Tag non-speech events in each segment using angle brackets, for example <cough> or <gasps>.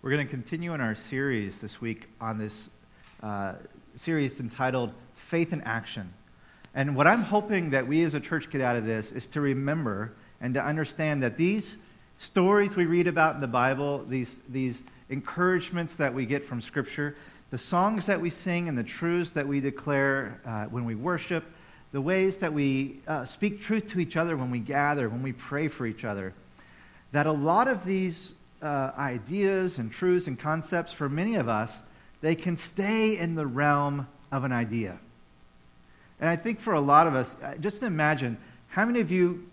We're going to continue in our series this week on this uh, series entitled Faith in Action. And what I'm hoping that we as a church get out of this is to remember and to understand that these stories we read about in the Bible, these, these encouragements that we get from Scripture, the songs that we sing and the truths that we declare uh, when we worship, the ways that we uh, speak truth to each other when we gather, when we pray for each other, that a lot of these uh, ideas and truths and concepts, for many of us, they can stay in the realm of an idea. And I think for a lot of us, uh, just imagine how many of you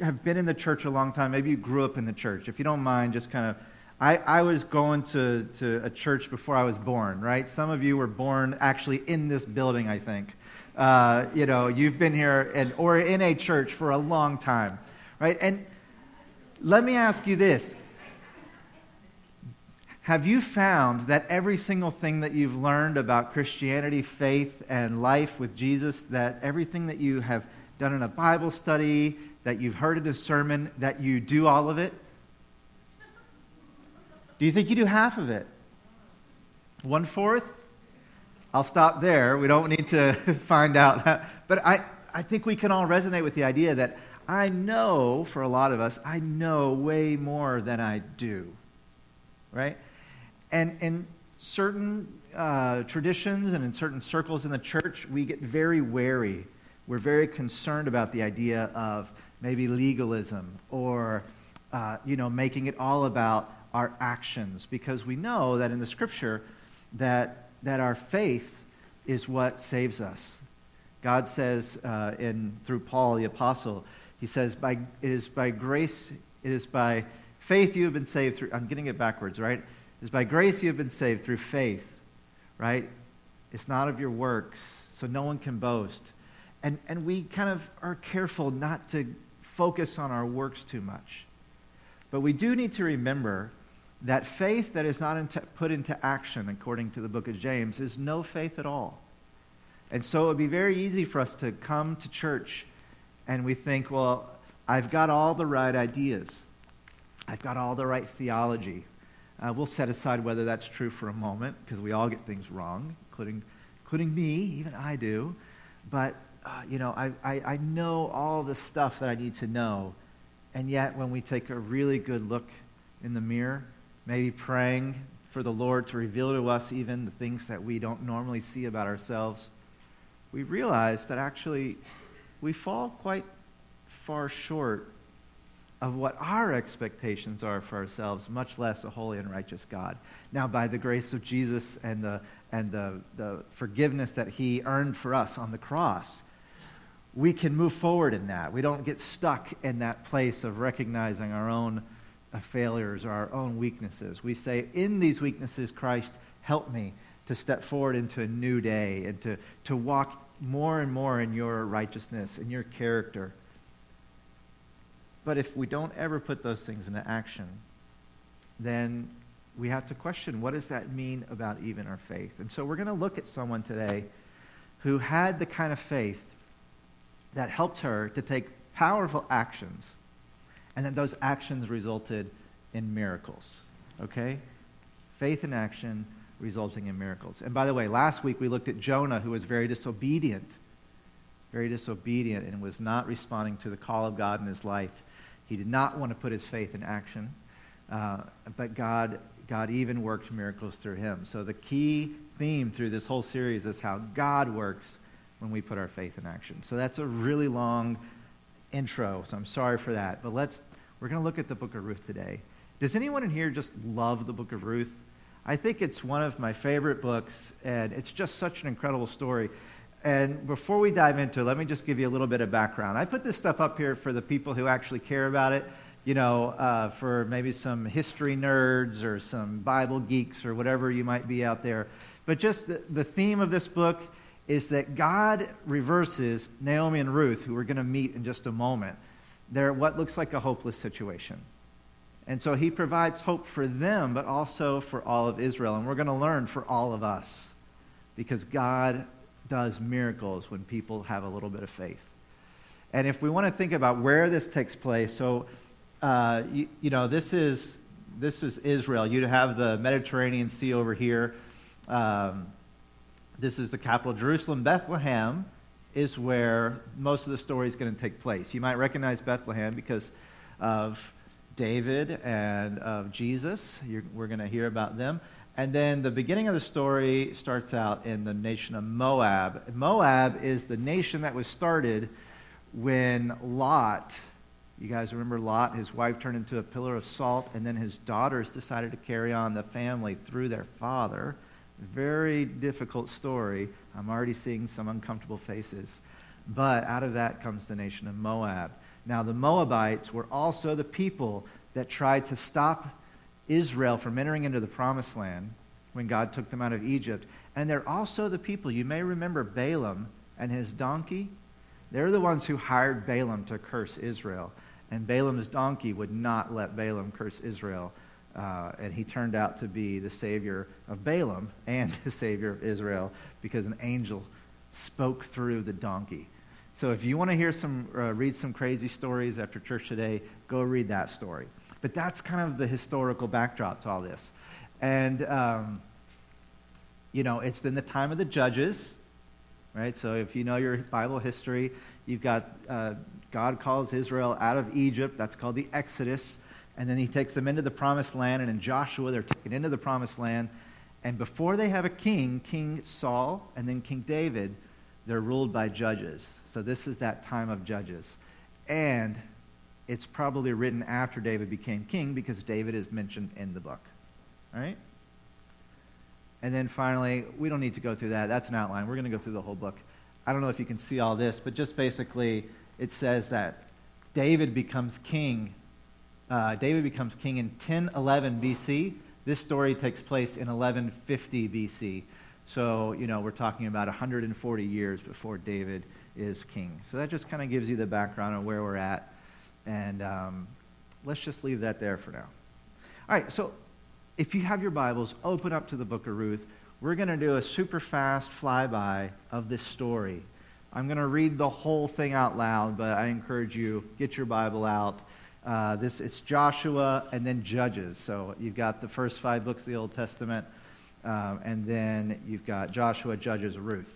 have been in the church a long time? Maybe you grew up in the church. If you don't mind, just kind of. I, I was going to, to a church before I was born, right? Some of you were born actually in this building, I think. Uh, you know, you've been here and, or in a church for a long time, right? And let me ask you this Have you found that every single thing that you've learned about Christianity, faith, and life with Jesus, that everything that you have done in a Bible study, that you've heard in a sermon, that you do all of it? Do you think you do half of it? One fourth? I'll stop there. We don't need to <laughs> find out. <laughs> But I, I think we can all resonate with the idea that I know, for a lot of us, I know way more than I do. Right? And in certain uh, traditions and in certain circles in the church, we get very wary. We're very concerned about the idea of maybe legalism or, uh, you know, making it all about our actions because we know that in the scripture that, that our faith is what saves us. God says uh, in, through Paul the apostle, he says, by, it is by grace, it is by faith you have been saved through, I'm getting it backwards, right? Is by grace you have been saved through faith, right? It's not of your works, so no one can boast. And, and we kind of are careful not to focus on our works too much. But we do need to remember that faith that is not into, put into action, according to the book of James, is no faith at all. And so it would be very easy for us to come to church and we think, well, I've got all the right ideas, I've got all the right theology. Uh, we'll set aside whether that's true for a moment because we all get things wrong, including, including me, even I do. But, uh, you know, I, I, I know all the stuff that I need to know. And yet, when we take a really good look in the mirror, maybe praying for the Lord to reveal to us even the things that we don't normally see about ourselves, we realize that actually we fall quite far short of what our expectations are for ourselves, much less a holy and righteous God. Now, by the grace of Jesus and the, and the, the forgiveness that he earned for us on the cross, we can move forward in that. We don't get stuck in that place of recognizing our own uh, failures or our own weaknesses. We say, In these weaknesses, Christ, help me to step forward into a new day and to, to walk more and more in your righteousness, in your character. But if we don't ever put those things into action, then we have to question what does that mean about even our faith? And so we're going to look at someone today who had the kind of faith that helped her to take powerful actions, and then those actions resulted in miracles. Okay? Faith in action resulting in miracles. And by the way, last week we looked at Jonah, who was very disobedient, very disobedient, and was not responding to the call of God in his life. He did not want to put his faith in action, uh, but God, God even worked miracles through him. So the key theme through this whole series is how God works when we put our faith in action. So that's a really long intro, so I'm sorry for that. But let's, we're going to look at the book of Ruth today. Does anyone in here just love the book of Ruth? I think it's one of my favorite books, and it's just such an incredible story. And before we dive into it, let me just give you a little bit of background. I put this stuff up here for the people who actually care about it, you know, uh, for maybe some history nerds or some Bible geeks or whatever you might be out there. But just the, the theme of this book is that God reverses Naomi and Ruth, who we're going to meet in just a moment. They're what looks like a hopeless situation. And so he provides hope for them, but also for all of Israel. And we're going to learn for all of us because God does miracles when people have a little bit of faith. And if we want to think about where this takes place, so, uh, you, you, know, this is this is Israel. You have the Mediterranean Sea over here. Um, this is the capital, Jerusalem. Bethlehem is where most of the story is going to take place. You might recognize Bethlehem because of David and of Jesus. You're, we're going to hear about them. And then the beginning of the story starts out in the nation of Moab. Moab is the nation that was started when Lot, you guys remember Lot, his wife turned into a pillar of salt, and then his daughters decided to carry on the family through their father. Very difficult story. I'm already seeing some uncomfortable faces. But out of that comes the nation of Moab. Now, the Moabites were also the people that tried to stop Israel from entering into the promised land when God took them out of Egypt. And they're also the people, you may remember Balaam and his donkey. They're the ones who hired Balaam to curse Israel. And Balaam's donkey would not let Balaam curse Israel. Uh, and he turned out to be the savior of Balaam and <laughs> the savior of Israel because an angel spoke through the donkey. So if you want to hear some, uh, read some crazy stories after church today, go read that story. But that's kind of the historical backdrop to all this. And, um, you know, it's in the time of the judges, right? So if you know your Bible history, you've got uh, God calls Israel out of Egypt. That's called the Exodus. And then he takes them into the promised land. And in Joshua, they're taken into the promised land. And before they have a king, King Saul and then King David, they're ruled by judges. So this is that time of judges. And it's probably written after David became king because David is mentioned in the book. Right? And then finally, we don't need to go through that. That's an outline. We're going to go through the whole book. I don't know if you can see all this, but just basically, it says that David becomes king. Uh, David becomes king in 1011 BC. This story takes place in 1150 BC. So, you know, we're talking about 140 years before David is king. So that just kind of gives you the background on where we're at. And um, let's just leave that there for now. All right, so if you have your Bibles, open up to the book of Ruth. We're going to do a super fast flyby of this story. I'm going to read the whole thing out loud, but I encourage you, get your Bible out. Uh, this It's Joshua and then Judges. So you've got the first five books of the Old Testament, um, and then you've got Joshua, Judges, Ruth.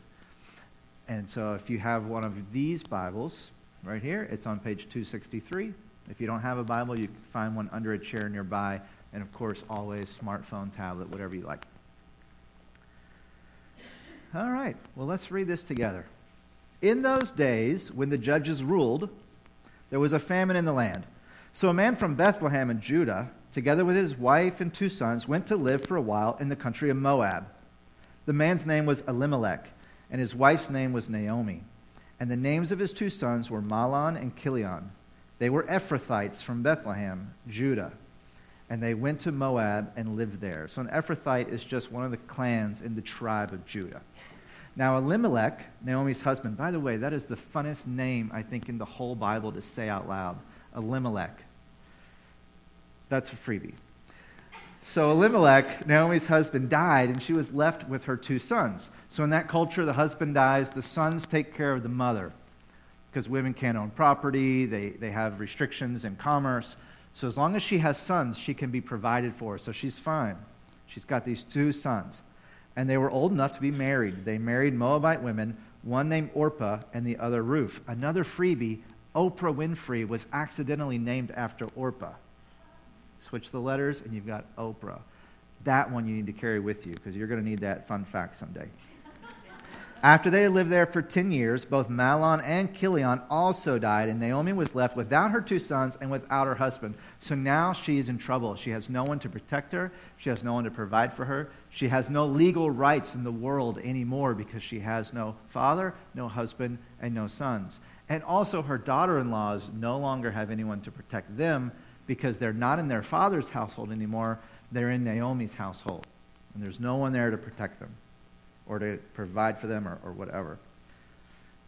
And so if you have one of these Bibles, right here. It's on page 263. If you don't have a Bible, you can find one under a chair nearby. And of course, always smartphone, tablet, whatever you like. All right, well, let's read this together. In those days, when the judges ruled, there was a famine in the land. So a man from Bethlehem in Judah, together with his wife and two sons, went to live for a while in the country of Moab. The man's name was Elimelech, and his wife's name was Naomi. And the names of his two sons were Mahlon and Chilion. They were Ephrathites from Bethlehem, Judah. And they went to Moab and lived there. So an Ephrathite is just one of the clans in the tribe of Judah. Now, Elimelech, Naomi's husband, by the way, that is the funnest name, I think, in the whole Bible to say out loud. Elimelech. That's a freebie. So Elimelech, Naomi's husband, died, and she was left with her two sons. So in that culture, the husband dies, the sons take care of the mother because women can't own property, they, they have restrictions in commerce. So as long as she has sons, she can be provided for. So she's fine. She's got these two sons. And they were old enough to be married. They married Moabite women, one named Orpah and the other Ruth. Another freebie, Oprah Winfrey, was accidentally named after Orpah. Switch the letters, and you've got Oprah. That one you need to carry with you because you're going to need that fun fact someday. <laughs> After they lived there for 10 years, both Mahlon and Chilion also died, and Naomi was left without her two sons and without her husband. So now she's in trouble. She has no one to protect her, she has no one to provide for her. She has no legal rights in the world anymore because she has no father, no husband, and no sons. And also, her daughter in laws no longer have anyone to protect them because they're not in their father's household anymore, they're in Naomi's household. And there's no one there to protect them or to provide for them or, or whatever.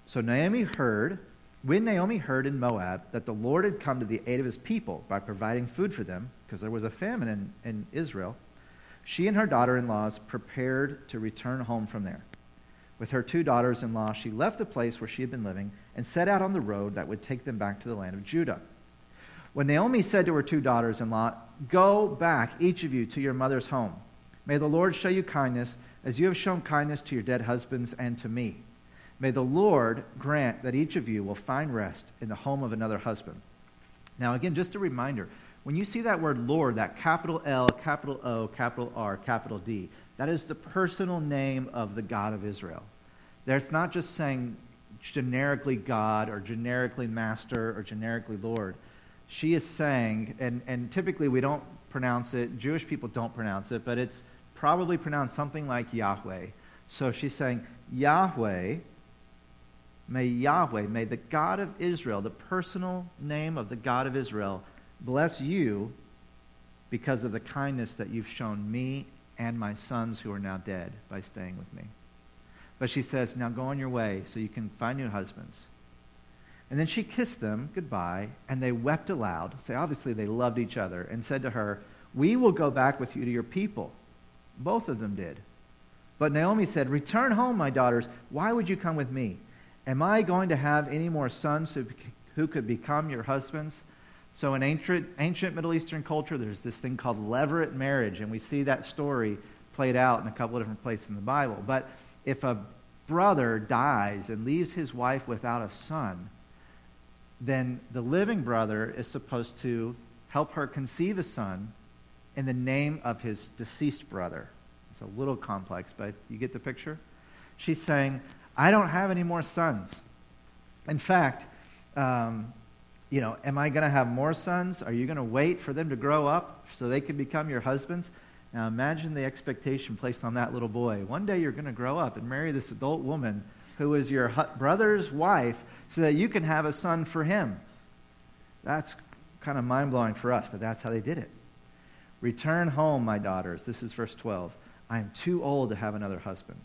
So Naomi heard, when Naomi heard in Moab that the Lord had come to the aid of his people by providing food for them, because there was a famine in, in Israel, she and her daughter in laws prepared to return home from there. With her two daughters in law, she left the place where she had been living and set out on the road that would take them back to the land of Judah. When Naomi said to her two daughters in law, Go back, each of you, to your mother's home. May the Lord show you kindness, as you have shown kindness to your dead husbands and to me. May the Lord grant that each of you will find rest in the home of another husband. Now, again, just a reminder when you see that word Lord, that capital L, capital O, capital R, capital D, that is the personal name of the God of Israel. There's not just saying generically God or generically Master or generically Lord. She is saying, and, and typically we don't pronounce it, Jewish people don't pronounce it, but it's probably pronounced something like Yahweh. So she's saying, Yahweh, may Yahweh, may the God of Israel, the personal name of the God of Israel, bless you because of the kindness that you've shown me and my sons who are now dead by staying with me. But she says, Now go on your way so you can find new husbands. And then she kissed them goodbye, and they wept aloud. Say, so obviously, they loved each other, and said to her, We will go back with you to your people. Both of them did. But Naomi said, Return home, my daughters. Why would you come with me? Am I going to have any more sons who, who could become your husbands? So, in ancient, ancient Middle Eastern culture, there's this thing called levirate marriage, and we see that story played out in a couple of different places in the Bible. But if a brother dies and leaves his wife without a son, then the living brother is supposed to help her conceive a son in the name of his deceased brother. It's a little complex, but you get the picture? She's saying, I don't have any more sons. In fact, um, you know, am I going to have more sons? Are you going to wait for them to grow up so they can become your husbands? Now imagine the expectation placed on that little boy. One day you're going to grow up and marry this adult woman who is your brother's wife so that you can have a son for him. That's kind of mind blowing for us, but that's how they did it. Return home, my daughters. This is verse 12. I am too old to have another husband.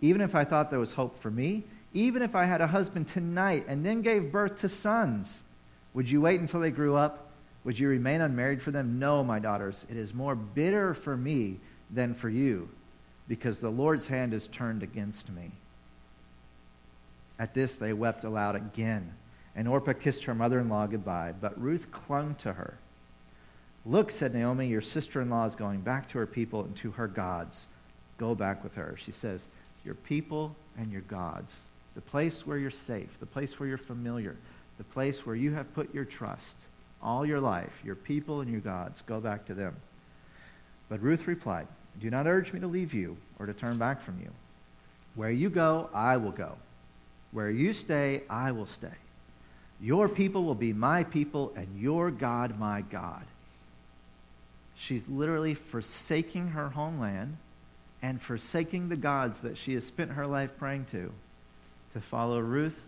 Even if I thought there was hope for me, even if I had a husband tonight and then gave birth to sons, would you wait until they grew up? Would you remain unmarried for them? No, my daughters. It is more bitter for me than for you, because the Lord's hand is turned against me. At this, they wept aloud again. And Orpah kissed her mother in law goodbye, but Ruth clung to her. Look, said Naomi, your sister in law is going back to her people and to her gods. Go back with her. She says, Your people and your gods. The place where you're safe, the place where you're familiar, the place where you have put your trust all your life, your people and your gods. Go back to them. But Ruth replied, Do not urge me to leave you or to turn back from you. Where you go, I will go. Where you stay, I will stay. Your people will be my people, and your God my God. She's literally forsaking her homeland and forsaking the gods that she has spent her life praying to to follow Ruth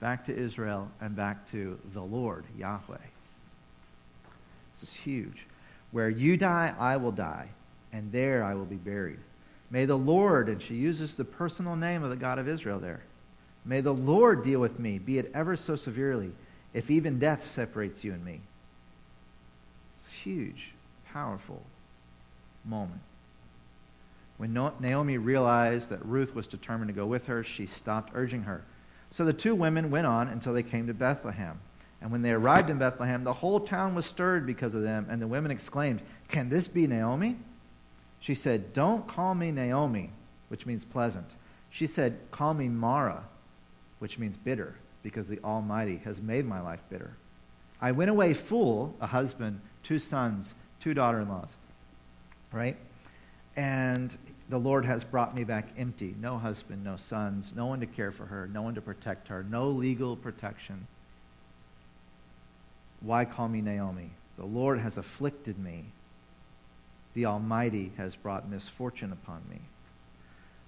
back to Israel and back to the Lord, Yahweh. This is huge. Where you die, I will die, and there I will be buried. May the Lord, and she uses the personal name of the God of Israel there, May the Lord deal with me, be it ever so severely, if even death separates you and me. Huge, powerful moment. When Naomi realized that Ruth was determined to go with her, she stopped urging her. So the two women went on until they came to Bethlehem. And when they arrived in Bethlehem, the whole town was stirred because of them, and the women exclaimed, Can this be Naomi? She said, Don't call me Naomi, which means pleasant. She said, Call me Mara, which means bitter, because the Almighty has made my life bitter. I went away full, a husband, two sons, two daughter in laws. Right? And the Lord has brought me back empty. No husband, no sons, no one to care for her, no one to protect her, no legal protection. Why call me Naomi? The Lord has afflicted me. The Almighty has brought misfortune upon me.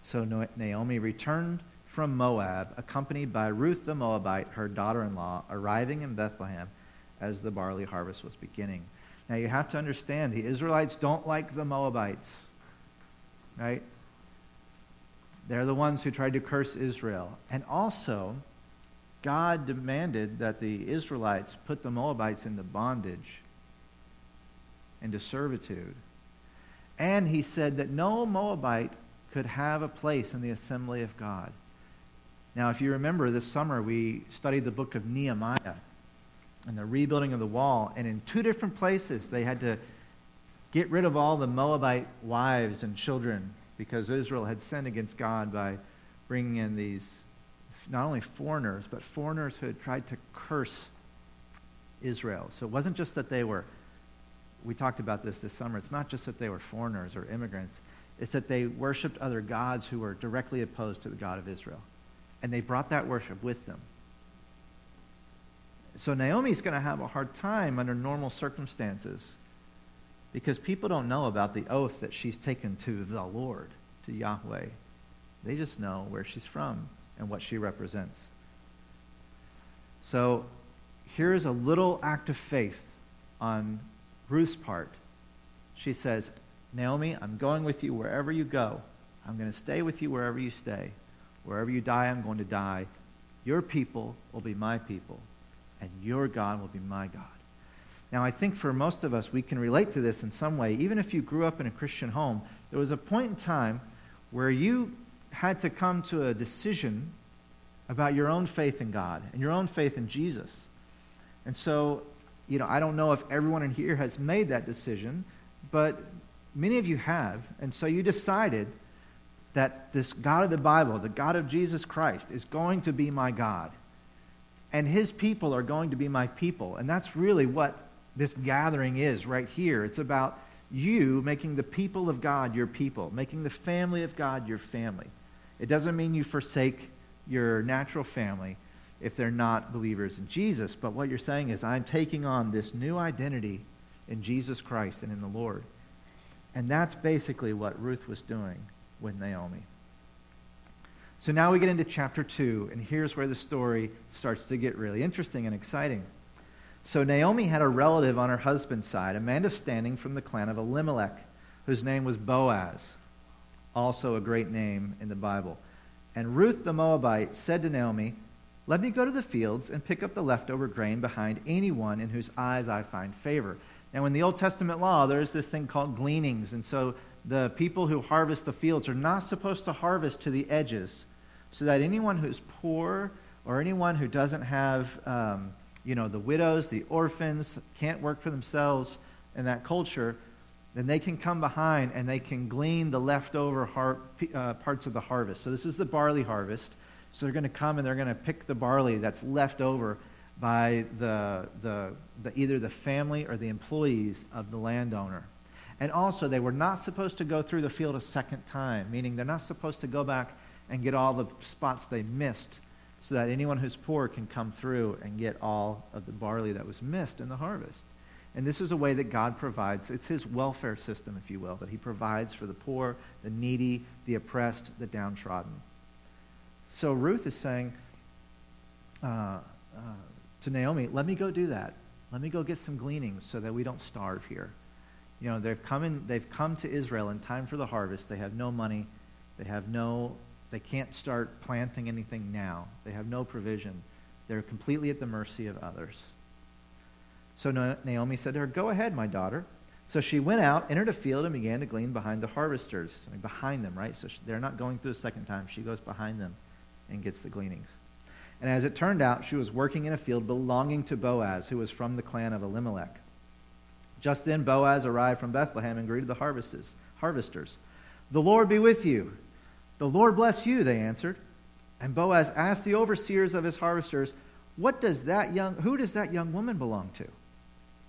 So Naomi returned from Moab, accompanied by Ruth the Moabite, her daughter in law, arriving in Bethlehem as the barley harvest was beginning. Now you have to understand the Israelites don't like the Moabites, right? They're the ones who tried to curse Israel. And also, God demanded that the Israelites put the Moabites into bondage, into servitude. And he said that no Moabite could have a place in the assembly of God. Now, if you remember, this summer we studied the book of Nehemiah. and the rebuilding of the wall. And in two different places, they had to get rid of all the Moabite wives and children because Israel had sinned against God by bringing in these not only foreigners, but foreigners who had tried to curse Israel. So it wasn't just that they were, we talked about this this summer, it's not just that they were foreigners or immigrants, it's that they worshiped other gods who were directly opposed to the God of Israel. And they brought that worship with them. So Naomi's going to have a hard time under normal circumstances because people don't know about the oath that she's taken to the Lord, to Yahweh. They just know where she's from and what she represents. So here's a little act of faith on Ruth's part. She says, Naomi, I'm going with you wherever you go. I'm going to stay with you wherever you stay. Wherever you die, I'm going to die. Your people will be my people, and your God will be my God. Now, I think for most of us, we can relate to this in some way. Even if you grew up in a Christian home, there was a point in time where you had to come to a decision about your own faith in God and your own faith in Jesus. And so, you know, I don't know if everyone in here has made that decision, but many of you have. And so you decided that this God of the Bible, the God of Jesus Christ, is going to be my God. And his people are going to be my people. And that's really what this gathering is right here. It's about you making the people of God your people, making the family of God your family. It doesn't mean you forsake your natural family if they're not believers in Jesus, but what you're saying is, I'm taking on this new identity in Jesus Christ and in the Lord. And that's basically what Ruth was doing with Naomi. So now we get into chapter 2, and here's where the story starts to get really interesting and exciting. So Naomi had a relative on her husband's side, a man of standing from the clan of Elimelech, whose name was Boaz, also a great name in the Bible. And Ruth the Moabite said to Naomi, Let me go to the fields and pick up the leftover grain behind anyone in whose eyes I find favor. Now, in the Old Testament law, there's this thing called gleanings. And so the people who harvest the fields are not supposed to harvest to the edges, so that anyone who's poor or anyone who doesn't have, um, you know, the widows, the orphans, can't work for themselves in that culture, then they can come behind and they can glean the leftover har- uh, parts of the harvest. So this is the barley harvest. So they're going to come and they're going to pick the barley that's left over by the, the, the, either the family or the employees of the landowner. And also, they were not supposed to go through the field a second time, meaning they're not supposed to go back and get all the spots they missed so that anyone who's poor can come through and get all of the barley that was missed in the harvest. And this is a way that God provides. It's his welfare system, if you will, that he provides for the poor, the needy, the oppressed, the downtrodden. So Ruth is saying uh, uh, to Naomi, let me go do that. Let me go get some gleanings so that we don't starve here. You know, they've come, in, they've come to Israel in time for the harvest. They have no money. They have no, they can't start planting anything now. They have no provision. They're completely at the mercy of others. So Naomi said to her, Go ahead, my daughter. So she went out, entered a field, and began to glean behind the harvesters. I mean, behind them, right? So they're not going through a second time. She goes behind them and gets the gleanings. And as it turned out, she was working in a field belonging to Boaz, who was from the clan of Elimelech. Just then Boaz arrived from Bethlehem and greeted the harvesters. The Lord be with you. The Lord bless you, they answered. And Boaz asked the overseers of his harvesters, What does that young who does that young woman belong to?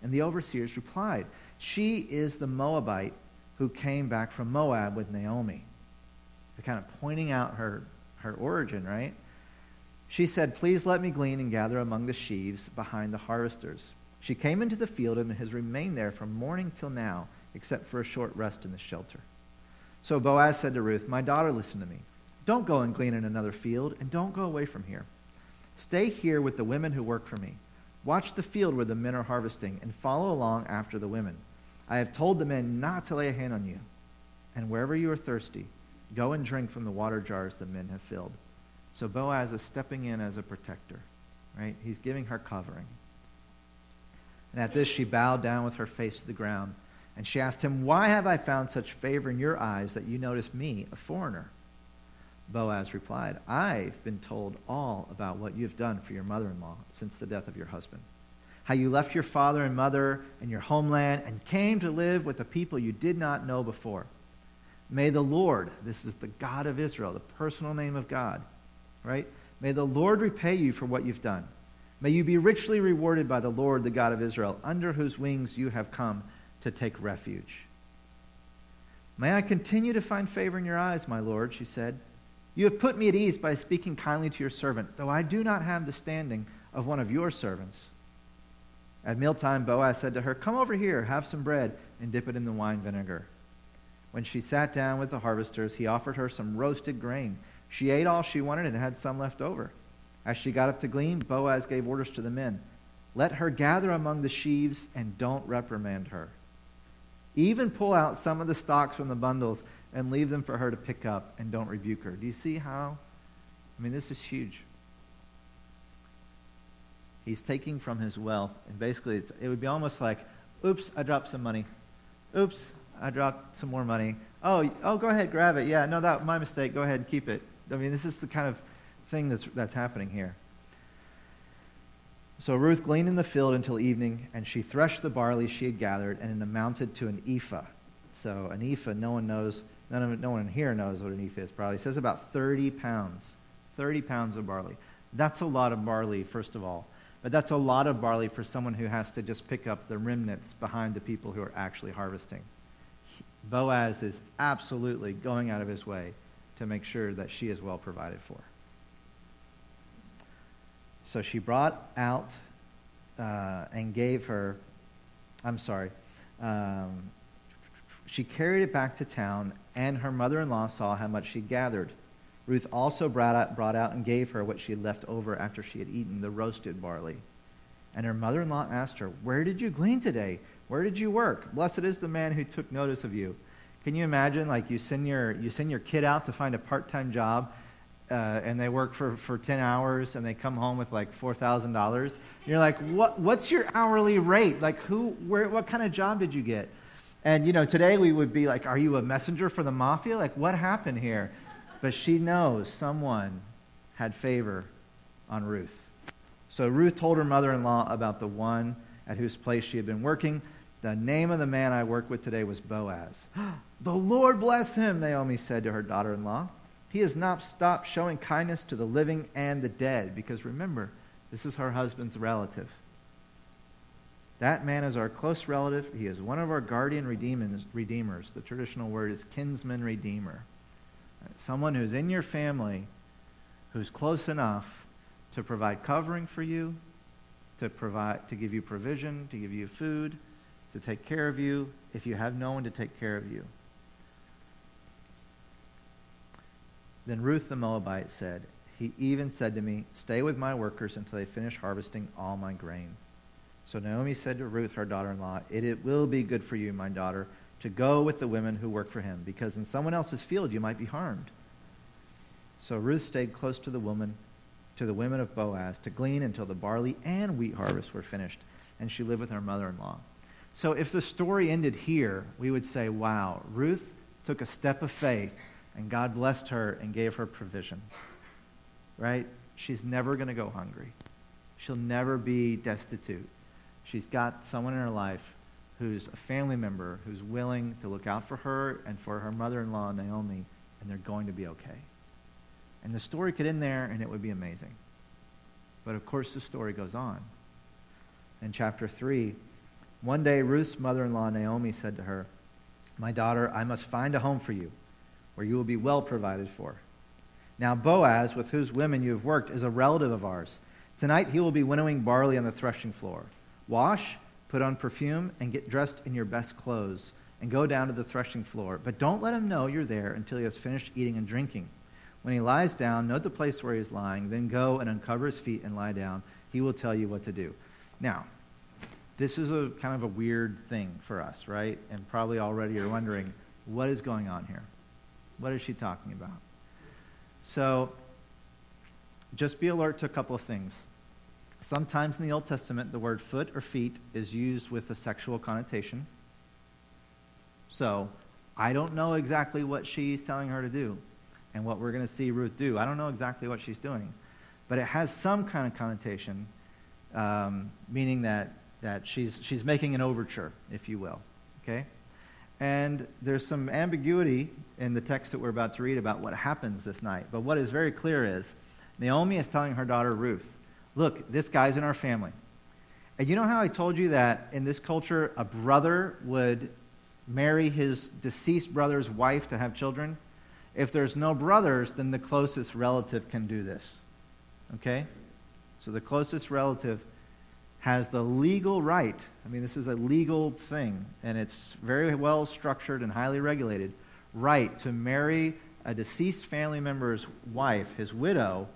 And the overseers replied, She is the Moabite who came back from Moab with Naomi. They're kind of pointing out her, her origin, right? She said, Please let me glean and gather among the sheaves behind the harvesters. She came into the field and has remained there from morning till now, except for a short rest in the shelter. So Boaz said to Ruth, My daughter, listen to me. Don't go and glean in another field, and don't go away from here. Stay here with the women who work for me. Watch the field where the men are harvesting, and follow along after the women. I have told the men not to lay a hand on you. And wherever you are thirsty, go and drink from the water jars the men have filled. So Boaz is stepping in as a protector, right? He's giving her covering. And at this, she bowed down with her face to the ground. And she asked him, Why have I found such favor in your eyes that you notice me, a foreigner? Boaz replied, I've been told all about what you've done for your mother in law since the death of your husband. how you left your father and mother and your homeland and came to live with a people you did not know before. May the Lord, this is the God of Israel, the personal name of God, right? May the Lord repay you for what you've done. May you be richly rewarded by the Lord, the God of Israel, under whose wings you have come to take refuge. May I continue to find favor in your eyes, my Lord, she said. You have put me at ease by speaking kindly to your servant, though I do not have the standing of one of your servants. At mealtime, Boaz said to her, Come over here, have some bread, and dip it in the wine vinegar. When she sat down with the harvesters, he offered her some roasted grain. She ate all she wanted and had some left over. As she got up to glean, Boaz gave orders to the men Let her gather among the sheaves and don't reprimand her. Even pull out some of the stalks from the bundles and leave them for her to pick up and don't rebuke her. Do you see how? I mean, this is huge. He's taking from his wealth, and basically it would be almost like, oops, I dropped some money. Oops, I dropped some more money. Oh, oh, go ahead, grab it. Yeah, no, that my mistake. Go ahead and keep it. I mean, this is the kind of thing that's, that's happening here. So Ruth gleaned in the field until evening, and she threshed the barley she had gathered, and it amounted to an ephah. So an ephah, no one knows, none of, no one here knows what an ephah is probably. It says about 30 pounds. 30 pounds of barley. That's a lot of barley, first of all. But that's a lot of barley for someone who has to just pick up the remnants behind the people who are actually harvesting. Boaz is absolutely going out of his way to make sure that she is well provided for. So she brought out uh, and gave her, I'm sorry, um, she carried it back to town, and her mother in law saw how much she gathered. Ruth also brought out, brought out and gave her what she had left over after she had eaten the roasted barley. And her mother in law asked her, Where did you glean today? Where did you work? Blessed is the man who took notice of you. Can you imagine, like, you send your, you send your kid out to find a part time job, uh, and they work for, for 10 hours and they come home with like $4,000. You're like, what, what's your hourly rate? Like, who, where, what kind of job did you get? And, you know, today we would be like, are you a messenger for the mafia? Like, what happened here? But she knows someone had favor on Ruth. So Ruth told her mother in law about the one at whose place she had been working. The name of the man I work with today was Boaz. <gasps> the Lord bless him, Naomi said to her daughter in law. He has not stopped showing kindness to the living and the dead. Because remember, this is her husband's relative. That man is our close relative. He is one of our guardian redeemers. The traditional word is kinsman redeemer. Someone who's in your family who's close enough to provide covering for you, to provide to give you provision, to give you food, to take care of you if you have no one to take care of you. Then Ruth the Moabite said, He even said to me, Stay with my workers until they finish harvesting all my grain. So Naomi said to Ruth, her daughter in law, it, it will be good for you, my daughter, to go with the women who work for him, because in someone else's field you might be harmed. So Ruth stayed close to the woman, to the women of Boaz, to glean until the barley and wheat harvest were finished, and she lived with her mother-in-law. So if the story ended here, we would say, wow, Ruth took a step of faith, and God blessed her and gave her provision. Right? She's never going to go hungry. She'll never be destitute. She's got someone in her life who's a family member who's willing to look out for her and for her mother-in-law, Naomi, and they're going to be okay. And the story could end there, and it would be amazing. But of course, the story goes on. In chapter 3, one day Ruth's mother-in-law, Naomi, said to her, My daughter, I must find a home for you where you will be well provided for. Now, Boaz, with whose women you have worked, is a relative of ours. Tonight he will be winnowing barley on the threshing floor. Wash Put on perfume and get dressed in your best clothes and go down to the threshing floor. But don't let him know you're there until he has finished eating and drinking. When he lies down, note the place where he is lying, then go and uncover his feet and lie down. He will tell you what to do. Now, this is a kind of a weird thing for us, right? And probably already you're wondering, what is going on here? What is she talking about? So, just be alert to a couple of things. Sometimes in the Old Testament, the word foot or feet is used with a sexual connotation. So, I don't know exactly what she's telling her to do and what we're going to see Ruth do. I don't know exactly what she's doing. But it has some kind of connotation um, meaning that, that she's, she's making an overture, if you will. Okay? And there's some ambiguity in the text that we're about to read about what happens this night. But what is very clear is Naomi is telling her daughter Ruth, Look, this guy's in our family. And you know how I told you that in this culture, a brother would marry his deceased brother's wife to have children? If there's no brothers, then the closest relative can do this. Okay? So the closest relative has the legal right. I mean, this is a legal thing, and it's very well structured and highly regulated right to marry a deceased family member's wife, his widow,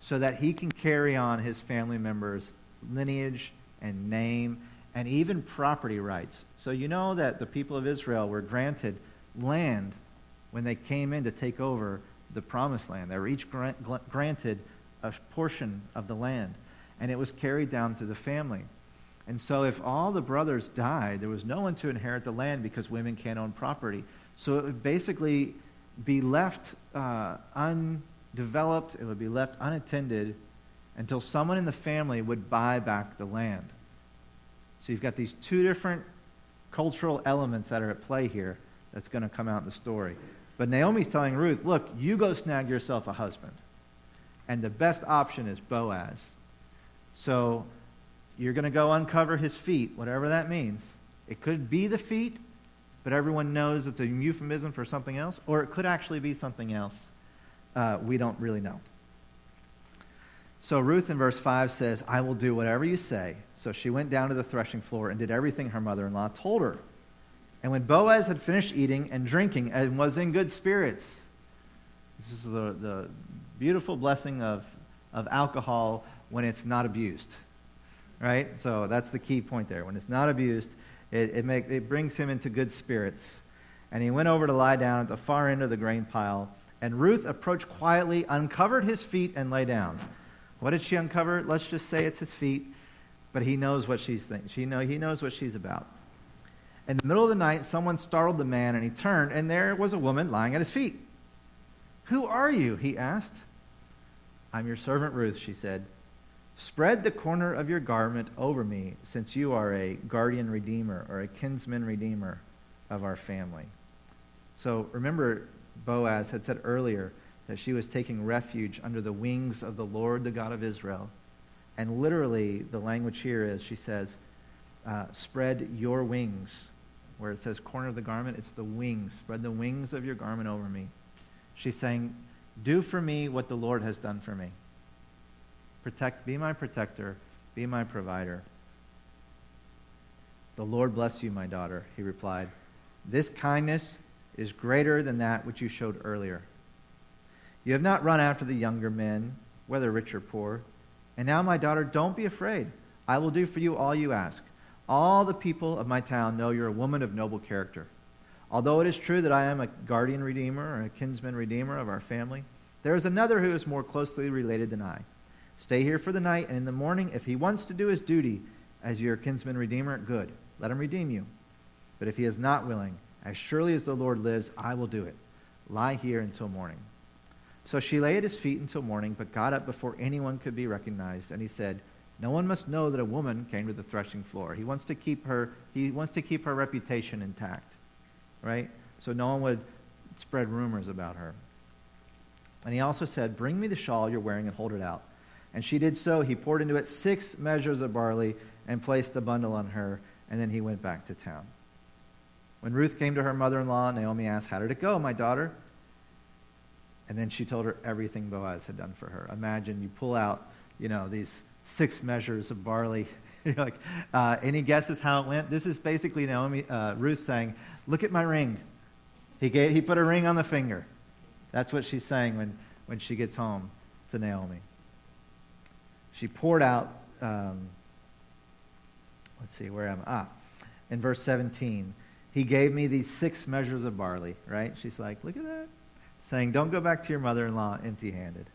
so that he can carry on his family member's lineage and name and even property rights. So you know that the people of Israel were granted land when they came in to take over the promised land. They were each granted a portion of the land, and it was carried down to the family. And so, if all the brothers died, there was no one to inherit the land because women can't own property. So, it would basically be left uh, undeveloped, it would be left unattended until someone in the family would buy back the land. So, you've got these two different cultural elements that are at play here that's going to come out in the story. But Naomi's telling Ruth, look, you go snag yourself a husband. And the best option is Boaz. So you're going to go uncover his feet, whatever that means. It could be the feet, but everyone knows it's a euphemism for something else, or it could actually be something else. Uh, we don't really know. So Ruth in verse 5 says, I will do whatever you say. So she went down to the threshing floor and did everything her mother in law told her. And when Boaz had finished eating and drinking and was in good spirits, this is the, the beautiful blessing of, of alcohol when it's not abused. Right? So that's the key point there. When it's not abused, it, it, make, it brings him into good spirits. And he went over to lie down at the far end of the grain pile. And Ruth approached quietly, uncovered his feet, and lay down. What did she uncover? Let's just say it's his feet. But he knows what she's thinking. She know, he knows what she's about. In the middle of the night, someone startled the man, and he turned, and there was a woman lying at his feet. Who are you? he asked. I'm your servant Ruth, she said. Spread the corner of your garment over me, since you are a guardian redeemer or a kinsman redeemer of our family. So remember, Boaz had said earlier that she was taking refuge under the wings of the Lord, the God of Israel. And literally, the language here is she says, uh, Spread your wings where it says corner of the garment, it's the wings. Spread the wings of your garment over me. She's saying, Do for me what the Lord has done for me. Protect, be my protector, be my provider. The Lord bless you, my daughter, he replied. This kindness is greater than that which you showed earlier. You have not run after the younger men, whether rich or poor. And now, my daughter, don't be afraid. I will do for you all you ask. All the people of my town know you're a woman of noble character. Although it is true that I am a guardian redeemer or a kinsman redeemer of our family, there is another who is more closely related than I. Stay here for the night, and in the morning, if he wants to do his duty as your kinsman redeemer, good. Let him redeem you. But if he is not willing, as surely as the Lord lives, I will do it. Lie here until morning. So she lay at his feet until morning, but got up before anyone could be recognized, and he said, no one must know that a woman came to the threshing floor. He wants to keep her, he wants to keep her reputation intact, right? So no one would spread rumors about her. And he also said, Bring me the shawl you're wearing and hold it out. And she did so. He poured into it six measures of barley and placed the bundle on her, and then he went back to town. When Ruth came to her mother in law, Naomi asked, How did it go, my daughter? And then she told her everything Boaz had done for her. Imagine you pull out, you know, these six measures of barley. <laughs> You're like, uh, any guesses how it went? This is basically Naomi, uh, Ruth saying, look at my ring. He, gave, he put a ring on the finger. That's what she's saying when, when she gets home to Naomi. She poured out, um, let's see, where am I? Ah, in verse 17. He gave me these six measures of barley, right? She's like, look at that. Saying, don't go back to your mother in law empty handed.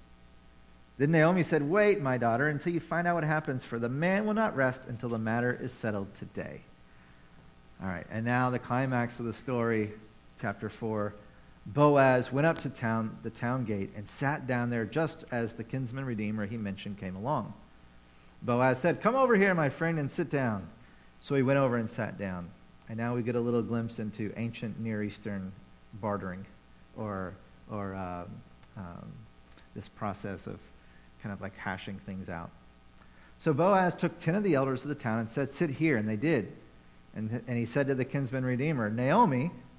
Then Naomi said, Wait, my daughter, until you find out what happens, for the man will not rest until the matter is settled today. All right, and now the climax of the story, chapter 4. Boaz went up to town, the town gate, and sat down there just as the kinsman redeemer he mentioned came along. Boaz said, Come over here, my friend, and sit down. So he went over and sat down. And now we get a little glimpse into ancient Near Eastern bartering or, or um, um, this process of kind of like hashing things out. So Boaz took ten of the elders of the town and said, Sit here. And they did. And, and he said to the kinsman redeemer, Naomi,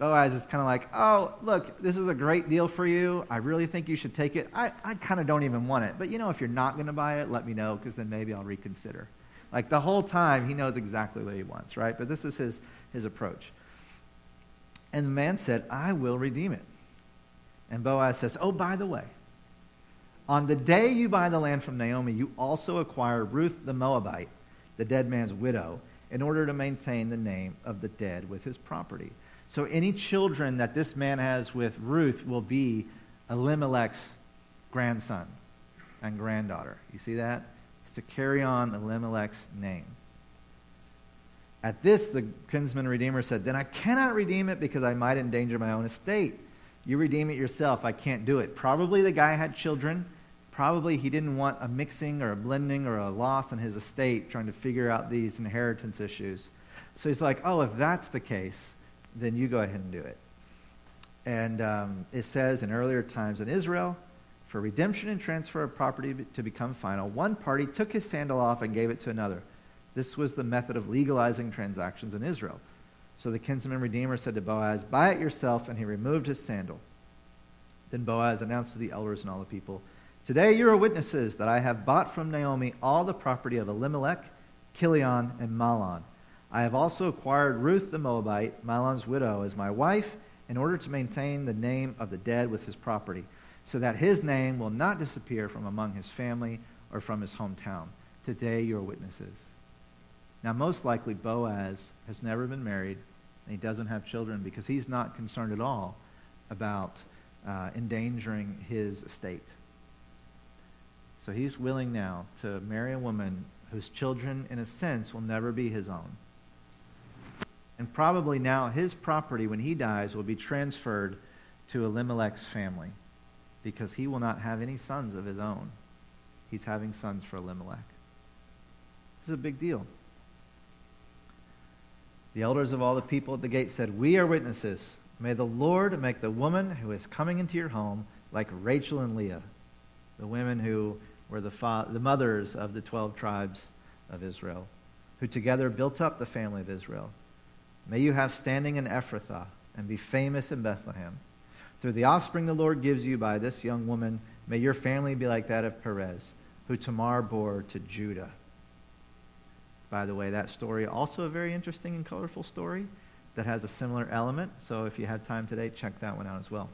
Boaz is kind of like, oh, look, this is a great deal for you. I really think you should take it. I, I kind of don't even want it. But you know, if you're not going to buy it, let me know, because then maybe I'll reconsider. Like the whole time, he knows exactly what he wants, right? But this is his, his approach. And the man said, I will redeem it. And Boaz says, Oh, by the way, on the day you buy the land from Naomi, you also acquire Ruth the Moabite, the dead man's widow, in order to maintain the name of the dead with his property. So any children that this man has with Ruth will be Elimelech's grandson and granddaughter. You see that? It's to carry on Elimelech's name. At this, the kinsman redeemer said, Then I cannot redeem it because I might endanger my own estate. You redeem it yourself. I can't do it. Probably the guy had children. Probably he didn't want a mixing or a blending or a loss in his estate trying to figure out these inheritance issues. So he's like, Oh, if that's the case, then you go ahead and do it. And um, it says in earlier times in Israel, for redemption and transfer of property to become final, one party took his sandal off and gave it to another. This was the method of legalizing transactions in Israel. So the kinsman redeemer said to Boaz, Buy it yourself, and he removed his sandal. Then Boaz announced to the elders and all the people, Today you are witnesses that I have bought from Naomi all the property of Elimelech, Kilion, and Mahlon. I have also acquired Ruth the Moabite, Mahlon's widow, as my wife, in order to maintain the name of the dead with his property, so that his name will not disappear from among his family or from his hometown. Today you are witnesses. Now, most likely, Boaz has never been married and he doesn't have children because he's not concerned at all about uh, endangering his estate. So he's willing now to marry a woman whose children, in a sense, will never be his own. And probably now his property, when he dies, will be transferred to Elimelech's family because he will not have any sons of his own. He's having sons for Elimelech. This is a big deal. The elders of all the people at the gate said, We are witnesses. May the Lord make the woman who is coming into your home like Rachel and Leah, the women who were the, fa- the mothers of the 12 tribes of Israel, who together built up the family of Israel. May you have standing in Ephrathah and be famous in Bethlehem. Through the offspring the Lord gives you by this young woman, may your family be like that of Perez, who Tamar bore to Judah by the way, that story also a very interesting and colorful story that has a similar element. So if you have time today, check that one out as well.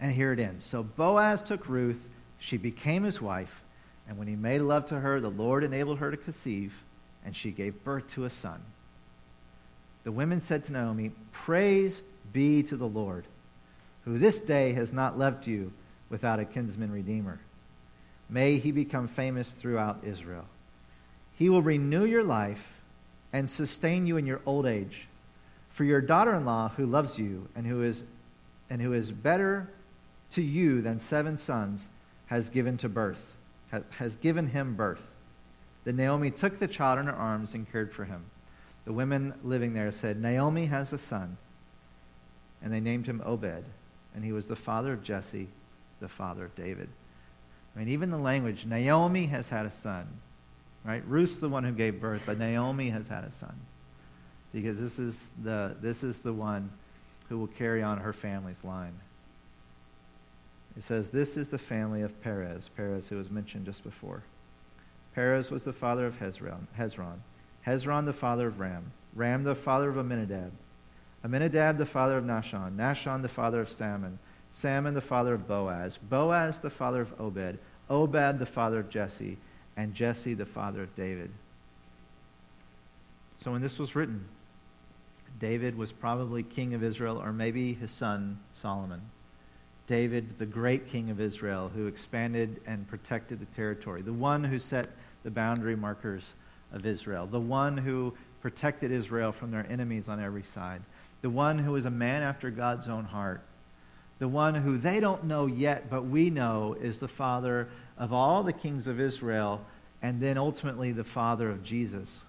And here it ends. So Boaz took Ruth, she became his wife, and when he made love to her, the Lord enabled her to conceive, and she gave birth to a son. The women said to Naomi, Praise be to the Lord, who this day has not left you without a kinsman redeemer. May he become famous throughout Israel. He will renew your life and sustain you in your old age. For your daughter in law, who loves you and who, is, and who is better to you than seven sons, has given to birth, has given him birth. Then Naomi took the child in her arms and cared for him. The women living there said, Naomi has a son. And they named him Obed, and he was the father of Jesse, the father of David. I mean, even the language, Naomi has had a son. Right? Ruth's the one who gave birth, but Naomi has had a son. Because this is the, this is the one who will carry on her family's line. It says, This is the family of Perez, Perez who was mentioned just before. Perez was the father of Hezron, Hezron, Hezron the father of Ram, Ram the father of Amminadab, Amminadab the father of Nahshon, Nahshon the father of Salmon, Salmon the father of Boaz, Boaz the father of Obed, Obed the father of Jesse, and Jesse, the father of David. So when this was written, David was probably king of Israel, or maybe his son Solomon. David, the great king of Israel, who expanded and protected the territory, the one who set the boundary markers of Israel, the one who protected Israel from their enemies on every side, the one who is a man after God's own heart, the one who they don't know yet, but we know is the father of all the kings of Israel, and then ultimately the father of Jesus.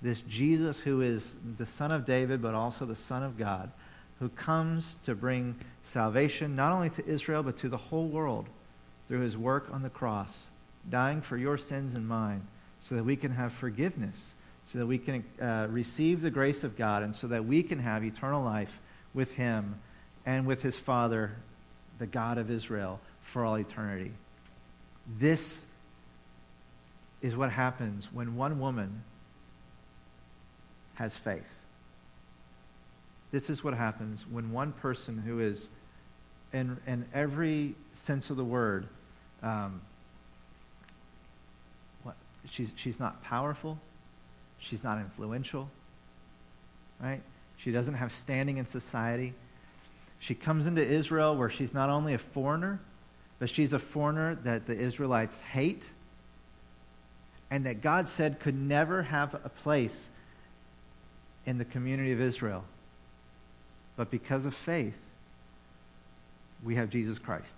This Jesus who is the son of David, but also the son of God, who comes to bring salvation not only to Israel, but to the whole world through his work on the cross, dying for your sins and mine, so that we can have forgiveness, so that we can uh, receive the grace of God, and so that we can have eternal life with him and with his Father, the God of Israel, for all eternity. This is what happens when one woman has faith. This is what happens when one person who is, in, in every sense of the word, um, she's, she's not powerful, she's not influential, right? She doesn't have standing in society. She comes into Israel where she's not only a foreigner, but she's a foreigner that the Israelites hate and that God said could never have a place in the community of Israel. But because of faith, we have Jesus Christ.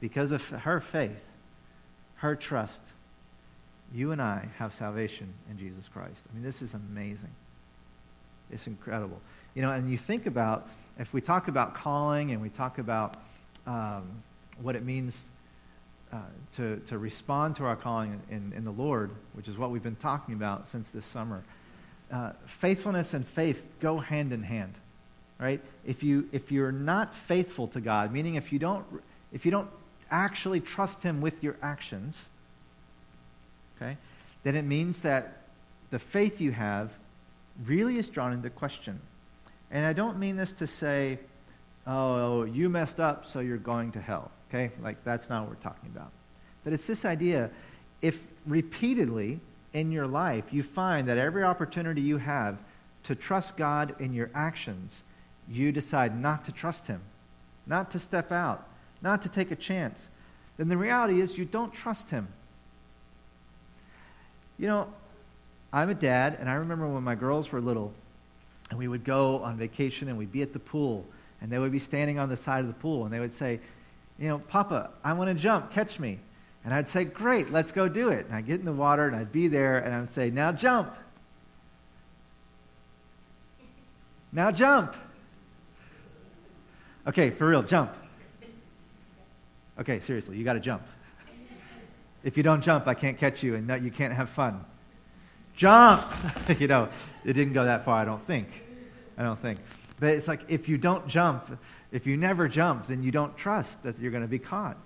Because of her faith, her trust, you and I have salvation in Jesus Christ. I mean, this is amazing. It's incredible. You know, and you think about, if we talk about calling and we talk about um, what it means uh, to, to respond to our calling in, in the Lord, which is what we've been talking about since this summer uh, faithfulness and faith go hand in hand, right? If you if you're not faithful to God, meaning if you don't if you don't actually trust Him with your actions, okay, then it means that the faith you have really is drawn into question. And I don't mean this to say, oh, you messed up, so you're going to hell. Okay? Like, that's not what we're talking about. But it's this idea if repeatedly in your life, you find that every opportunity you have to trust God in your actions, you decide not to trust Him, not to step out, not to take a chance, then the reality is you don't trust Him. You know, I'm a dad, and I remember when my girls were little, and we would go on vacation and we'd be at the pool, and they would be standing on the side of the pool, and they would say, You know, Papa, I want to jump, catch me. And I'd say, Great, let's go do it. And I'd get in the water and I'd be there and I'd say, Now jump. Now jump. Okay, for real, jump. Okay, seriously, you got to jump. If you don't jump, I can't catch you and no, you can't have fun. Jump! <laughs> you know, it didn't go that far, I don't think. I don't think. But it's like if you don't jump, if you never jump, then you don't trust that you're going to be caught.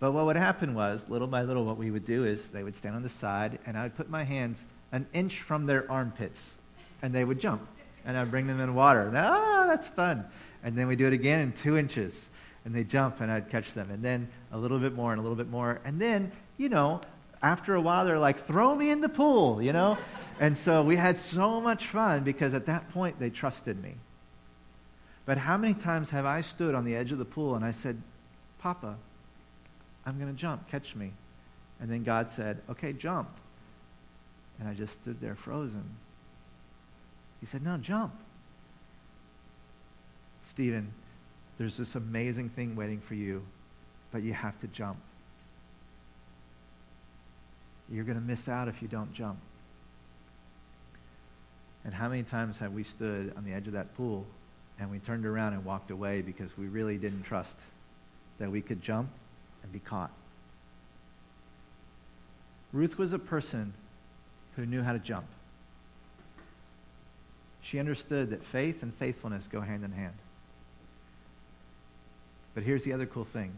But what would happen was, little by little, what we would do is they would stand on the side, and I would put my hands an inch from their armpits, and they would jump. And I'd bring them in water. Ah, oh, that's fun. And then we'd do it again in two inches, and they jump, and I'd catch them. And then a little bit more, and a little bit more. And then, you know, after a while, they're like, throw me in the pool, you know? and so we had so much fun because at that point, they trusted me. But how many times have I stood on the edge of the pool and I said, Papa, I'm going to jump. Catch me. And then God said, Okay, jump. And I just stood there frozen. He said, No, jump. Stephen, there's this amazing thing waiting for you, but you have to jump. You're going to miss out if you don't jump. And how many times have we stood on the edge of that pool and we turned around and walked away because we really didn't trust that we could jump and be caught. Ruth was a person who knew how to jump. She understood that faith and faithfulness go hand in hand. But here's the other cool thing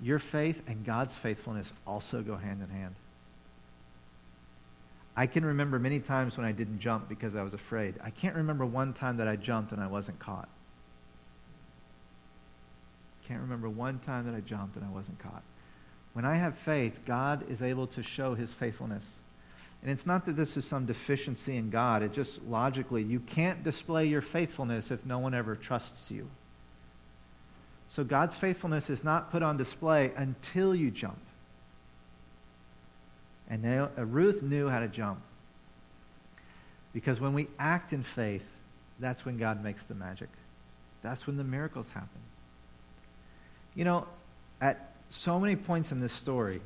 your faith and God's faithfulness also go hand in hand. I can remember many times when I didn't jump because I was afraid. I can't remember one time that I jumped and I wasn't caught. Can't remember one time that I jumped and I wasn't caught. When I have faith, God is able to show his faithfulness. And it's not that this is some deficiency in God. It just logically, you can't display your faithfulness if no one ever trusts you. So God's faithfulness is not put on display until you jump. And uh, Ruth knew how to jump. Because when we act in faith, that's when God makes the magic. That's when the miracles happen. You know, at so many points in this story,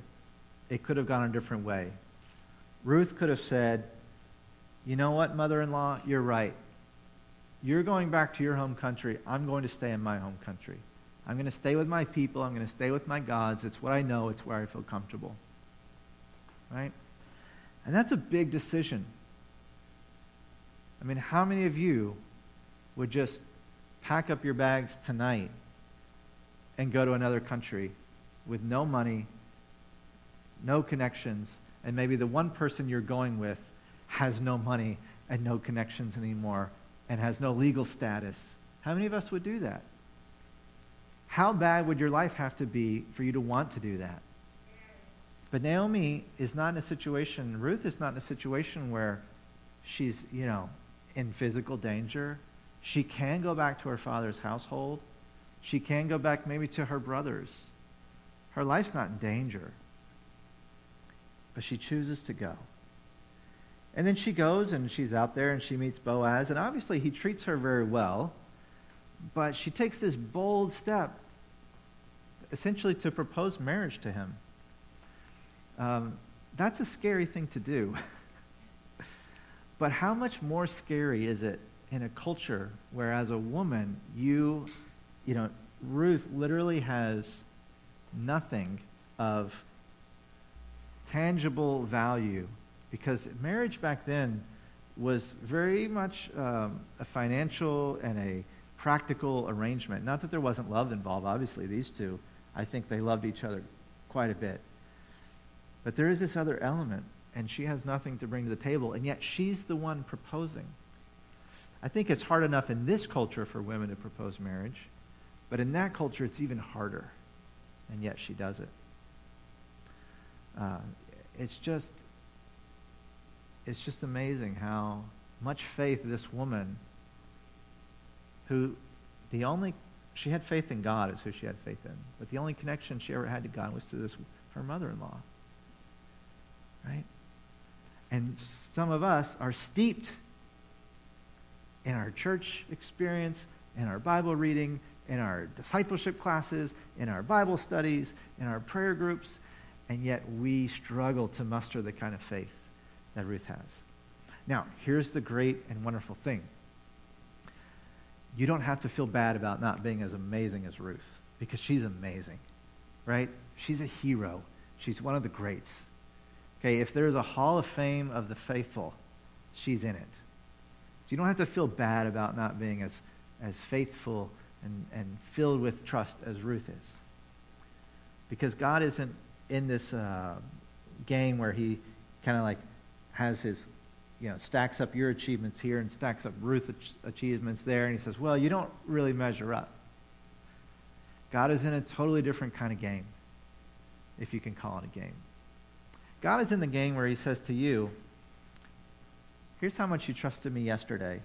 it could have gone a different way. Ruth could have said, You know what, mother in law? You're right. You're going back to your home country. I'm going to stay in my home country. I'm going to stay with my people. I'm going to stay with my gods. It's what I know. It's where I feel comfortable. Right? And that's a big decision. I mean, how many of you would just pack up your bags tonight and go to another country with no money, no connections, and maybe the one person you're going with has no money and no connections anymore and has no legal status. How many of us would do that? How bad would your life have to be for you to want to do that? But Naomi is not in a situation, Ruth is not in a situation where she's, you know, in physical danger. She can go back to her father's household. She can go back maybe to her brothers. Her life's not in danger. But she chooses to go. And then she goes and she's out there and she meets Boaz. And obviously, he treats her very well. But she takes this bold step, essentially to propose marriage to him. Um, that's a scary thing to do. <laughs> but how much more scary is it in a culture where, as a woman, you, you know, Ruth literally has nothing of tangible value because marriage back then was very much um, a financial and a practical arrangement. Not that there wasn't love involved, obviously, these two, I think they loved each other quite a bit. But there is this other element, and she has nothing to bring to the table, and yet she's the one proposing. I think it's hard enough in this culture for women to propose marriage, but in that culture, it's even harder and yet she does it. Uh, it's just, it's just amazing how much faith this woman, who the only, she had faith in God is who she had faith in, but the only connection she ever had to God was to this, her mother-in-law. Right? And some of us are steeped in our church experience, in our Bible reading, in our discipleship classes, in our Bible studies, in our prayer groups, and yet we struggle to muster the kind of faith that Ruth has. Now, here's the great and wonderful thing. You don't have to feel bad about not being as amazing as Ruth because she's amazing, right? She's a hero. She's one of the greats. Okay, if there's a hall of fame of the faithful, she's in it. So you don't have to feel bad about not being as, as faithful and, and filled with trust as Ruth is. Because God isn't in this uh, game where he kind of like has his, you know, stacks up your achievements here and stacks up Ruth's achievements there, and he says, well, you don't really measure up. God is in a totally different kind of game, if you can call it a game. God is in the game where he says to you, here's how much you trusted me yesterday.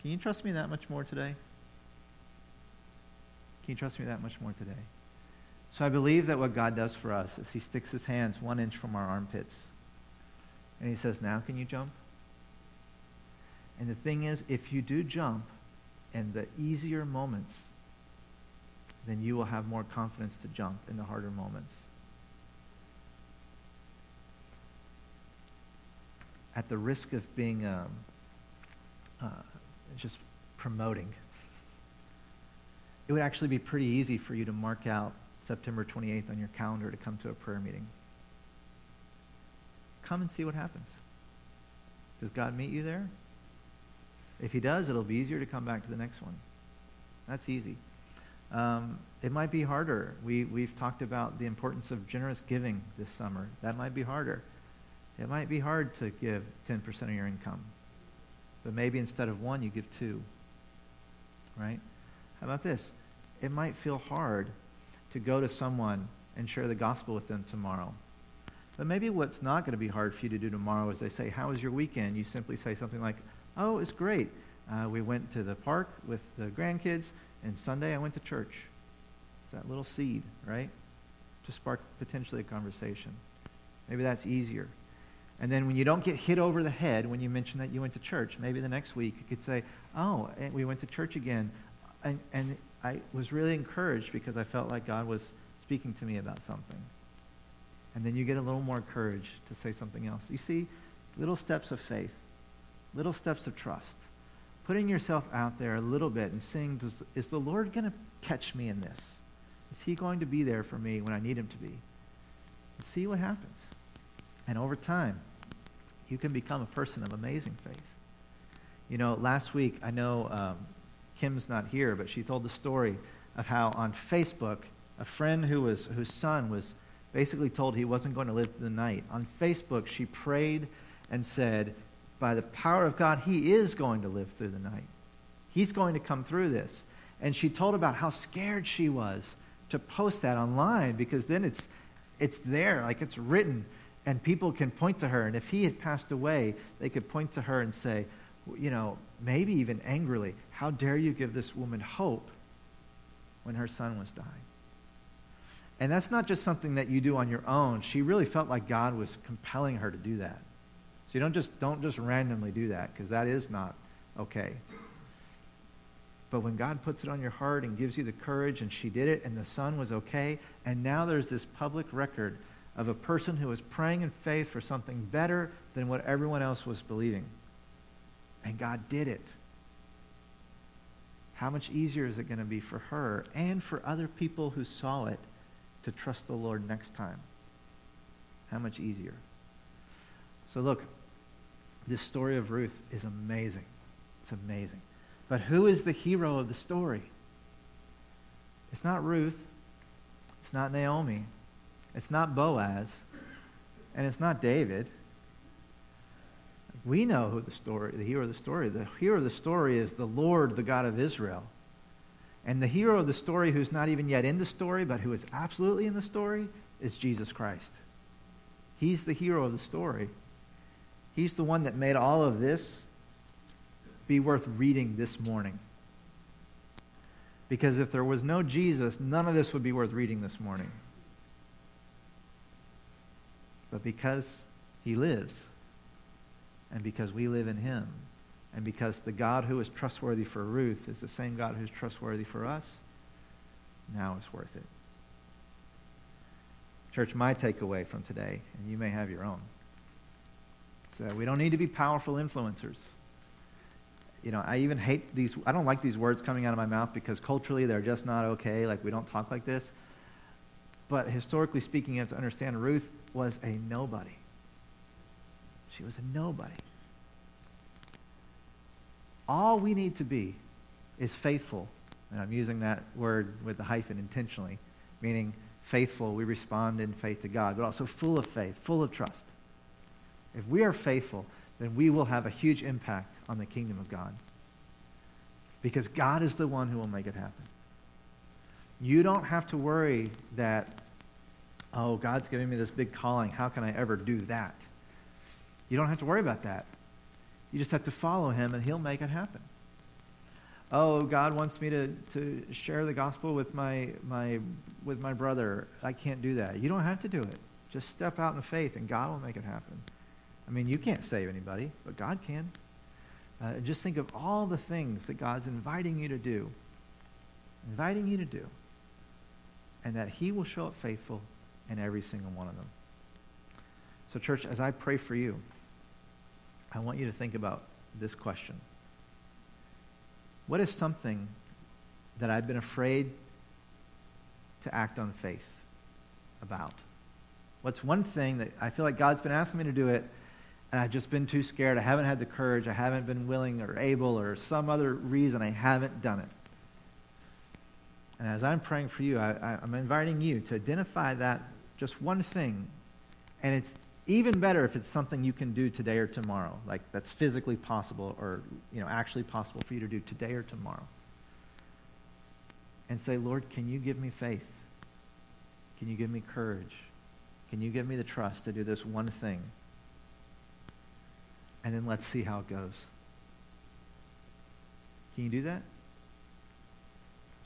Can you trust me that much more today? Can you trust me that much more today? So I believe that what God does for us is he sticks his hands one inch from our armpits. And he says, now can you jump? And the thing is, if you do jump in the easier moments, then you will have more confidence to jump in the harder moments. At the risk of being um, uh, just promoting it would actually be pretty easy for you to mark out September 28th on your calendar to come to a prayer meeting. Come and see what happens. Does God meet you there? If he does, it'll be easier to come back to the next one. That's easy. Um, it might be harder. We, we've talked about the importance of generous giving this summer. That might be harder. It might be hard to give 10% of your income. But maybe instead of one, you give two. Right? How about this? it might feel hard to go to someone and share the gospel with them tomorrow. But maybe what's not going to be hard for you to do tomorrow is they say, How was your weekend? You simply say something like, Oh, it's great. Uh, we went to the park with the grandkids, and Sunday I went to church. that little seed, right? To spark potentially a conversation. Maybe that's easier. And then when you don't get hit over the head when you mention that you went to church, maybe the next week you could say, oh, eh, we went to church again. And, and I was really encouraged because I felt like God was speaking to me about something. And then you get a little more courage to say something else. You see, little steps of faith, little steps of trust. Putting yourself out there a little bit and saying, Does, is the Lord going to catch me in this? Is he going to be there for me when I need him to be? And see what happens. And over time, you can become a person of amazing faith. You know, last week, I know um, Kim's not here, but she told the story of how on Facebook, a friend who was, whose son was basically told he wasn't going to live through the night. On Facebook, she prayed and said, by the power of God, he is going to live through the night. He's going to come through this. And she told about how scared she was to post that online because then it's, it's there, like it's written and people can point to her. And if he had passed away, they could point to her and say, you know, maybe even angrily, how dare you give this woman hope when her son was dying? And that's not just something that you do on your own. She really felt like God was compelling her to do that. So you don't just, don't just randomly do that because that is not okay. But when God puts it on your heart and gives you the courage, and she did it, and the son was okay, and now there's this public record of a person who was praying in faith for something better than what everyone else was believing. And God did it. How much easier is it going to be for her and for other people who saw it to trust the Lord next time? How much easier? So, look, this story of Ruth is amazing. It's amazing. But who is the hero of the story? It's not Ruth. It's not Naomi. It's not Boaz, and it's not David. We know who the story, the hero of the story. The hero of the story is the Lord, the God of Israel. And the hero of the story, who's not even yet in the story, but who is absolutely in the story, is Jesus Christ. He's the hero of the story. He's the one that made all of this be worth reading this morning. Because if there was no Jesus, none of this would be worth reading this morning but because he lives, and because we live in him, and because the God who is trustworthy for Ruth is the same God who's trustworthy for us, now it's worth it. Church, my takeaway from today, and you may have your own, is that we don't need to be powerful influencers. You know, I even hate these, I don't like these words coming out of my mouth because culturally they're just not okay. Like, we don't talk like this. But historically speaking, you have to understand Ruth was a nobody. She was a nobody. All we need to be is faithful. And I'm using that word with the hyphen intentionally, meaning faithful, we respond in faith to God, but also full of faith, full of trust. If we are faithful, then we will have a huge impact on the kingdom of God. Because God is the one who will make it happen. You don't have to worry that oh, God's giving me this big calling. How can I ever do that? You don't have to worry about that. You just have to follow him and he'll make it happen. Oh, God wants me to, to share the gospel with my, my, with my brother. I can't do that. You don't have to do it. Just step out in faith and God will make it happen. I mean, you can't save anybody, but God can. Uh, just think of all the things that God's inviting you to do, inviting you to do, and that he will show up faithful in every single one of them. So, church, as I pray for you, I want you to think about this question What is something that I've been afraid to act on faith about? What's one thing that I feel like God's been asking me to do it, and I've just been too scared? I haven't had the courage, I haven't been willing or able, or some other reason I haven't done it. And as I'm praying for you, I, am inviting you to identify that just one thing. And it's even better if it's something you can do today or tomorrow, like that's physically possible or you know actually possible for you to do today or tomorrow. And say, Lord, can you give me faith? Can you give me courage? Can you give me the trust to do this one thing? And then let's see how it goes. Can you do that?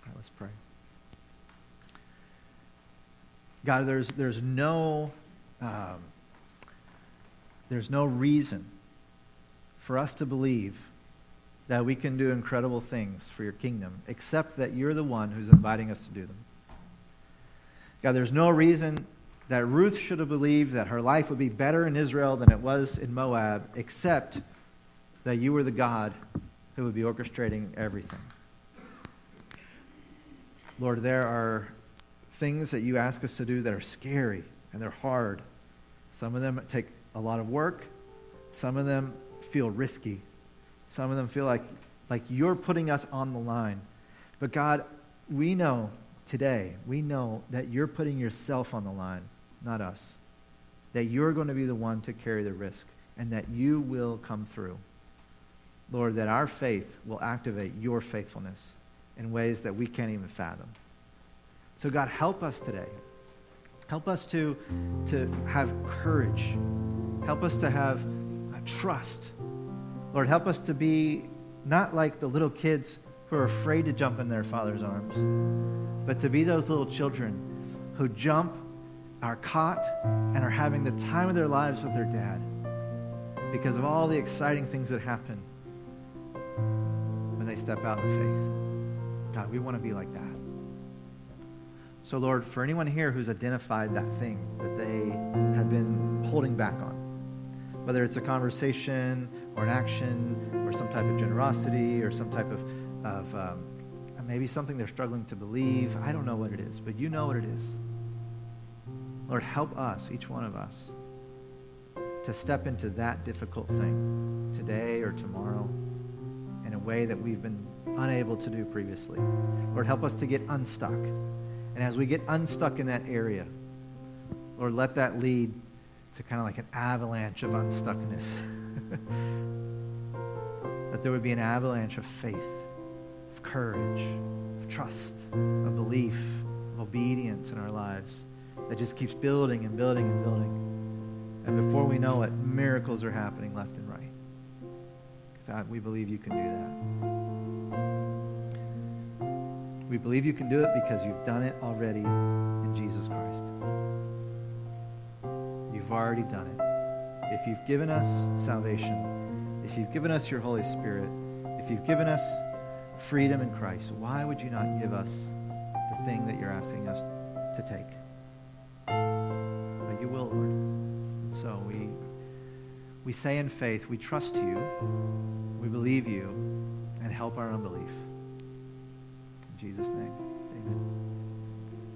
All right, let's pray. God, there's, there's, no, um, there's no reason for us to believe that we can do incredible things for your kingdom, except that you're the one who's inviting us to do them. God, there's no reason that Ruth should have believed that her life would be better in Israel than it was in Moab, except that you were the God who would be orchestrating everything. Lord, there are things that you ask us to do that are scary and they're hard. Some of them take a lot of work. Some of them feel risky. Some of them feel like, like you're putting us on the line. But God, we know today, we know that you're putting yourself on the line, not us. That you're going to be the one to carry the risk and that you will come through. Lord, that our faith will activate your faithfulness in ways that we can't even fathom. So, God, help us today. Help us to, to have courage. Help us to have trust. Lord, help us to be not like the little kids who are afraid to jump in their father's arms, but to be those little children who jump, are caught, and are having the time of their lives with their dad because of all the exciting things that happen when they step out in faith. God, we want to be like that. So, Lord, for anyone here who's identified that thing that they have been holding back on, whether it's a conversation or an action or some type of generosity or some type of, of um, maybe something they're struggling to believe, I don't know what it is, but you know what it is. Lord, help us, each one of us, to step into that difficult thing today or tomorrow in a way that we've been unable to do previously. Lord, help us to get unstuck and as we get unstuck in that area, Lord, let that lead to kind of like an avalanche of unstuckness. <laughs> that there would be an avalanche of faith, of courage, of trust, of belief, of obedience in our lives that just keeps building and building and building. And before we know it, miracles are happening left and right. Because we believe you can do that. We believe you can do it because you've done it already in Jesus Christ. You've already done it. If you've given us salvation, if you've given us your Holy Spirit, if you've given us freedom in Christ, why would you not give us the thing that you're asking us to take? But you will, Lord. And so we, we say in faith, we trust you, we believe you, and help our unbelief. Jesus' name, amen.